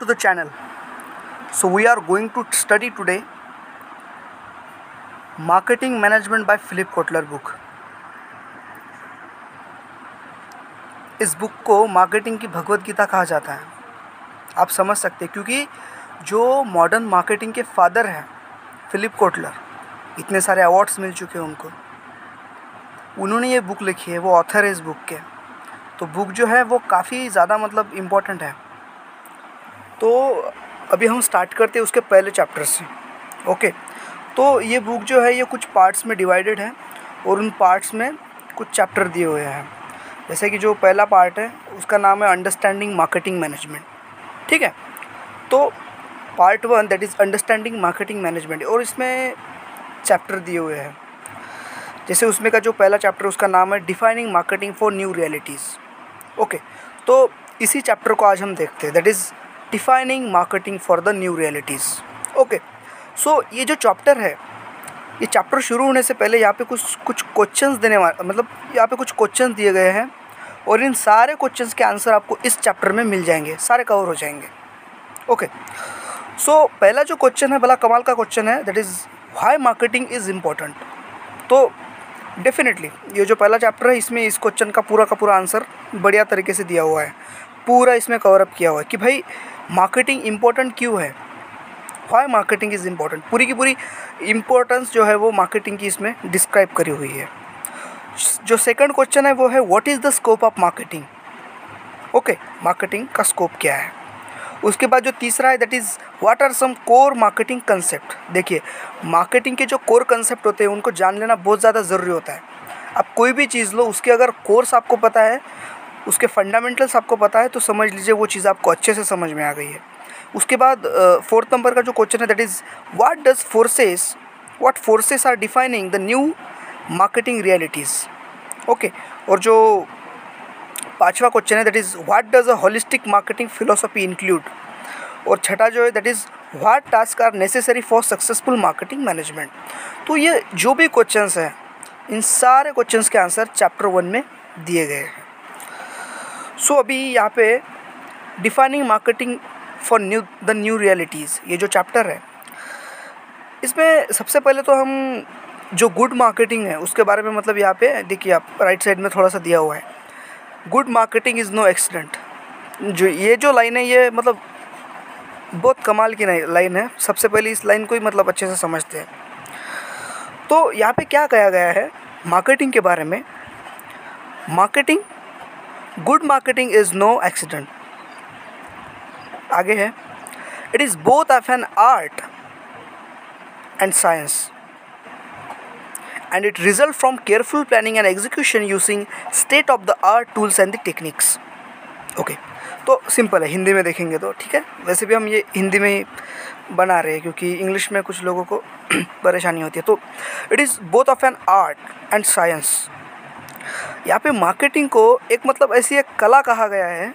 to the channel. So, we are going to study today marketing management by philip kotler book. इस book को marketing की भगवत गीता कहा जाता है। आप समझ सकते हैं, क्योंकि जो मॉडर्न मार्केटिंग के फादर हैं फिलिप कोटलर इतने सारे अवार्ड्स मिल चुके हैं उनको। उन्होंने ये बुक लिखी है, वो ऑथर है इस बुक के। तो बुक जो है, वो काफ़ी ज़्यादा मतलब इम्पोर्टेंट है। तो अभी हम स्टार्ट करते हैं उसके पहले चैप्टर से। ओके तो ये बुक जो है, ये कुछ पार्ट्स में डिवाइडेड है और उन पार्ट्स में कुछ चैप्टर दिए हुए हैं। जैसे कि जो पहला पार्ट है, उसका नाम है अंडरस्टैंडिंग मार्केटिंग मैनेजमेंट ठीक है? तो part one that is understanding marketing management और इसमें चैप्टर दिए हुए हैं। जैसे उसमें का जो पहला चैप्टर उसका नाम है defining marketing for new realities okay तो इसी चैप्टर को आज हम देखते हैं। That is defining marketing for the new realities okay so ये जो चैप्टर है, ये चैप्टर शुरू होने से पहले यहाँ पे कुछ कुछ क्वेश्चंस देने वाले मतलब यहाँ पे कुछ क्वेश्चंस दिए गए हैं और इन सारे क्वेश्चंस के आंसर आपको इस चैप्टर में मिल जाएँगे, सारे कवर हो जाएँगे। ओके सो पहला जो क्वेश्चन है भला कमाल का क्वेश्चन है that is why marketing is important तो डेफिनेटली ये जो पहला चैप्टर है, इसमें इस क्वेश्चन का पूरा का पूरा आंसर बढ़िया तरीके से दिया हुआ है, पूरा इसमें कवर अप किया हुआ है कि भाई मार्केटिंग इम्पोर्टेंट क्यों है? वाई मार्केटिंग इज़ इम्पोर्टेंट पूरी की पूरी इम्पोर्टेंस जो है वो मार्केटिंग की इसमें डिस्क्राइब करी हुई है। जो सेकंड क्वेश्चन है वो है what is the scope of marketing okay marketing का स्कोप क्या है? उसके बाद जो तीसरा है that is what are some core marketing concept देखिए मार्केटिंग के जो कोर कंसेप्ट होते हैं, उनको जान लेना बहुत ज़्यादा ज़रूरी होता है। आप कोई भी चीज़ लो, उसके अगर कोर्स आपको पता है उसके फंडामेंटल्स आपको पता है तो समझ लीजिए वो चीज़ आपको अच्छे से समझ में आ गई है। उसके बाद फोर्थ नंबर का जो क्वेश्चन है that is what does forces what forces are defining the new marketing realities okay और जो पांचवा क्वेश्चन है that is what does a holistic marketing philosophy include और छठा जो है that is what task are necessary for successful marketing management तो ये जो भी क्वेश्चंस हैं, इन सारे क्वेश्चंस के आंसर चैप्टर वन में दिए गए हैं। सो so, अभी यहाँ पे defining marketing for new the new realities ये जो चैप्टर है इसमें सबसे पहले तो हम जो गुड मार्केटिंग है उसके बारे में मतलब यहाँ पे देखिए आप राइट साइड में थोड़ा सा दिया हुआ है। Good marketing is no accident जो ये जो लाइन है ये मतलब बहुत कमाल की लाइन है। सबसे पहले इस लाइन को ही मतलब अच्छे से समझते हैं। तो यहाँ पे क्या कहा गया है मार्केटिंग के बारे में? Marketing good marketing is no accident आगे है। It is both of an art and science and it result from careful planning and execution using state of the art tools and the techniques. Okay. तो simple है। हिंदी में देखेंगे तो ठीक है? वैसे भी हम ये हिंदी में ही बना रहे हैं क्योंकि इंग्लिश में कुछ लोगों को परेशानी होती है। तो it is both of an art and science यहाँ पे मार्केटिंग को एक मतलब ऐसी एक कला कहा गया है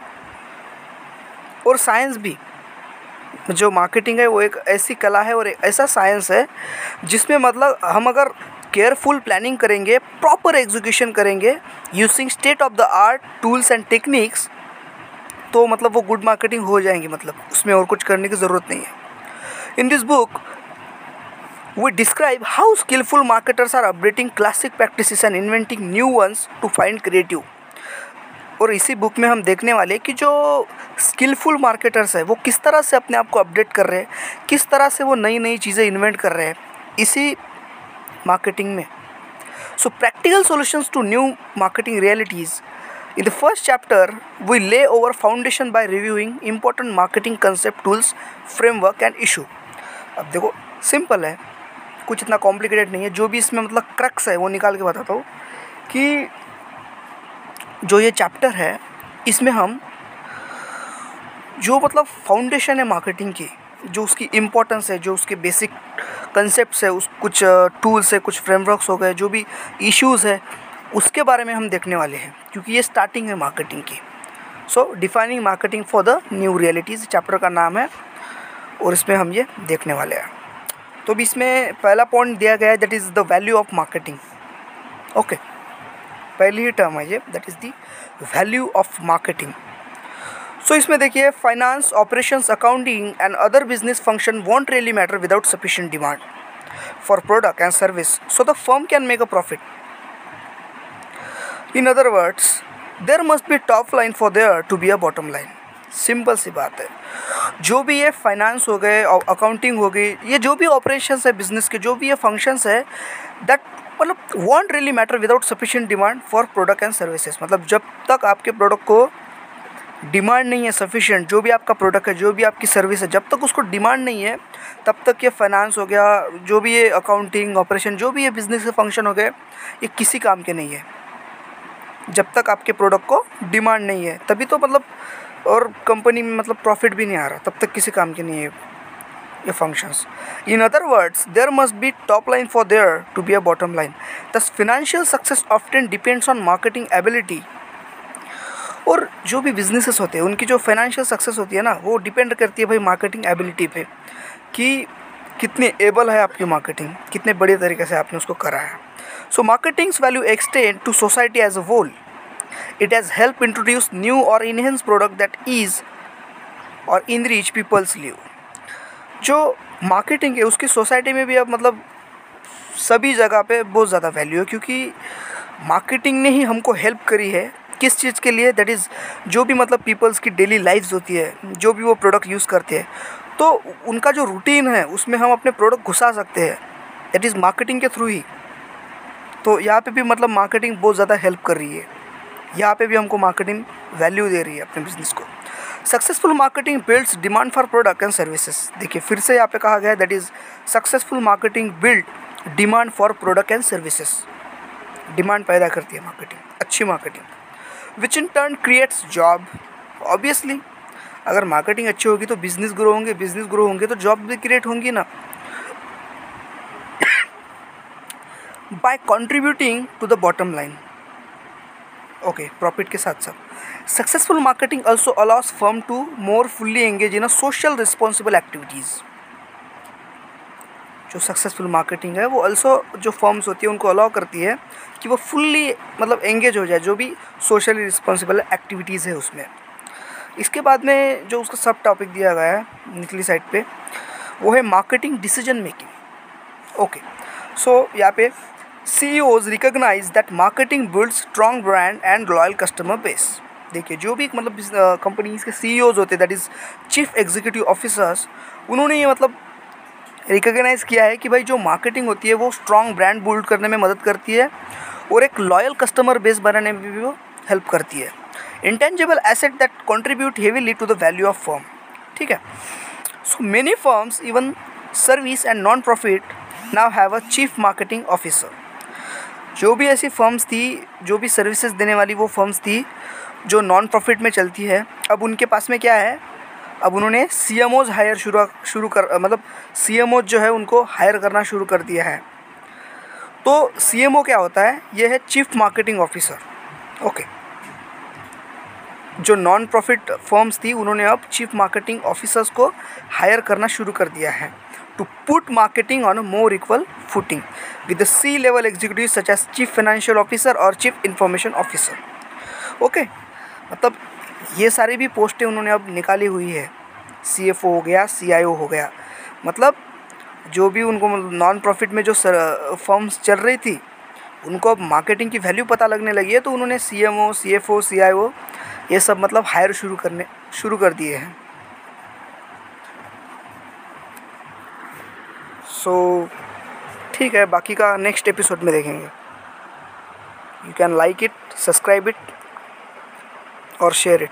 और साइंस भी। जो मार्केटिंग है वो एक ऐसी कला है और एक ऐसा साइंस है जिसमें मतलब हम अगर केयरफुल प्लानिंग करेंगे प्रॉपर एग्जीक्यूशन करेंगे using state of the art tools and techniques तो मतलब वो गुड मार्केटिंग हो जाएँगी मतलब। उसमें और कुछ करने की ज़रूरत नहीं है। In this book we describe how skillful marketers are updating classic practice and inventing new ones to find creative और इसी बुक में हम देखने वाले कि जो स्किलफुल मार्केटर्स है, वो किस तरह से अपने आप को अपडेट कर रहे हैं, किस तरह से वो नई नई चीज़ें इन्वेंट कर रहे हैं, इसी मार्केटिंग में। So practical solutions to new marketing realities in the first chapter we lay over foundation by reviewing important marketing concept tools framework and issue अब देखो सिंपल है। कुछ इतना कॉम्प्लिकेटेड नहीं है। जो भी इसमें मतलब क्रक्स है, वो निकाल के बताता हूँ कि जो ये चैप्टर है, इसमें हम जो मतलब फाउंडेशन है मार्केटिंग की, जो उसकी इम्पोर्टेंस है, जो उसके बेसिक कंसेप्ट है, उस कुछ टूल्स है, कुछ फ्रेमवर्क्स हो गए, जो भी इश्यूज़ है, उसके बारे में हम देखने वाले हैं, क्योंकि ये स्टार्टिंग है मार्केटिंग की। So defining marketing for the new realities chapter का नाम है, और इसमें हम ये देखने वाले हैं। तो भी इसमें पहला पॉइंट दिया गया है that is the value of marketing okay पहली ही टर्म है ये that is the value of marketing so इसमें देखिए finance operations accounting and other business function won't really matter without sufficient demand for product and service so the firm can make a profit in other words there must be top line for there to be a bottom line simple सी बात है। जो भी ये finance हो गए accounting हो गई, ये जो भी ऑपरेशन है बिज़नेस के, जो भी ये फ़ंक्शंस है दैट मतलब won't really matter without sufficient demand for product and services मतलब जब तक आपके प्रोडक्ट को डिमांड नहीं है सफिशिएंट जो भी आपका प्रोडक्ट है, जो भी आपकी सर्विस है, जब तक उसको डिमांड नहीं है, तब तक ये फाइनेंस हो गया, जो भी ये अकाउंटिंग ऑपरेशन जो भी ये बिज़नेस के फ़ंक्शन हो गए, ये किसी काम के नहीं है। जब तक आपके प्रोडक्ट को डिमांड नहीं है, तभी तो मतलब और कंपनी में मतलब प्रॉफिट भी नहीं आ रहा, तब तक किसी काम के नहीं है ये functions in other words there must be top line for there to be a bottom line thus financial success often depends on marketing ability और जो भी बिजनेसेस होते हैं, उनकी जो फाइनेंशियल सक्सेस होती है ना, वो डिपेंड करती है भाई मार्केटिंग एबिलिटी पे कि कितनी एबल है आपकी मार्केटिंग कितने बड़े तरीके से आपने उसको करा है. So marketing's value extend to society as a whole it has help introduce new or enhance product that ease or enrich people's live जो मार्केटिंग है, उसकी सोसाइटी में भी अब मतलब सभी जगह पे बहुत ज़्यादा वैल्यू है, क्योंकि मार्केटिंग ने ही हमको हेल्प करी है किस चीज़ के लिए? दैट इज़ जो भी मतलब पीपल्स की डेली लाइफ होती है, जो भी वो प्रोडक्ट यूज़ करते हैं तो उनका जो रूटीन है, उसमें हम अपने प्रोडक्ट घुसा सकते हैं। दैट इज़ मार्केटिंग के थ्रू ही। तो यहाँ पे भी मतलब मार्केटिंग बहुत ज़्यादा हेल्प कर रही है। यहाँ पे भी हमको मार्केटिंग वैल्यू दे रही है अपने बिज़नेस को। Successful marketing builds demand for product and services देखिए, फिर से यहाँ पे कहा गया that is successful marketing build demand for product and services demand पैदा करती है मार्केटिंग अच्छी marketing which in turn creates job obviously अगर मार्केटिंग अच्छी होगी तो बिज़नेस ग्रो होंगे बिज़नेस ग्रो होंगे तो जॉब भी क्रिएट होंगी ना। By contributing to the bottom line okay profit के साथ साथ। Successful marketing also allows firm to more fully engage in social responsible activities जो सक्सेसफुल मार्केटिंग है, वो ऑल्सो जो फर्म्स होती है, उनको अलाउ करती है कि वो फुल्ली मतलब एंगेज हो जाए, जो भी सोशली रिस्पॉन्सिबल एक्टिविटीज़ है उसमें। इसके बाद में जो उसका सब टॉपिक दिया गया है निचली साइड पे, वो है marketing decision making okay so यहाँ पे ओज recognize that marketing build strong brand and loyal customer base देखिए, जो भी मतलब कंपनीज़ के सी होते हैं that is chief executive officers उन्होंने ये मतलब रिकग्नाइज़ किया है कि भाई जो मार्केटिंग होती है, वो स्ट्रॉन्ग ब्रांड बिल्ड करने में मदद करती है और एक लॉयल कस्टमर बेस बनाने में भी वो हेल्प करती है। Intangible asset that contribute heavily to the value of firm ठीक है? So many firms even service and non profit now have a chief marketing officer जो भी ऐसी फर्म्स थी, जो भी सर्विसेज़ देने वाली वो फर्म्स थी, जो नॉन प्रॉफिट में चलती है, अब उनके पास में क्या है? अब उन्होंने सी एम ओज़ हायर शुरू शुरू कर मतलब सी एम ओज़ जो है उनको हायर करना शुरू कर दिया है। तो सी एम ओ क्या होता है? ये है चीफ मार्केटिंग ऑफिसर ओके जो नॉन प्रॉफिट फर्म्स थी, उन्होंने अब चीफ मार्केटिंग ऑफिसर्स को हायर करना शुरू कर दिया है। To put marketing on a more equal footing with the C level executive such as chief financial officer और चीफ इंफॉर्मेशन ऑफिसर ओके मतलब ये सारी भी पोस्टें उन्होंने अब निकाली हुई है। सी एफ़ ओ हो गया सी आई ओ हो गया। मतलब जो भी उनको नॉन प्रॉफिट में जो फर्म्स चल रही थी, उनको अब मार्केटिंग की वैल्यू पता लगने लगी है तो उन्होंने सी एम ओ सी एफ़ ओ सी आई ओ ये सब मतलब हायर शुरू करने, शुरू कर दिए हैं। सो ठीक है, बाकी का नेक्स्ट एपिसोड में देखेंगे। You can like it subscribe it और शेयर इट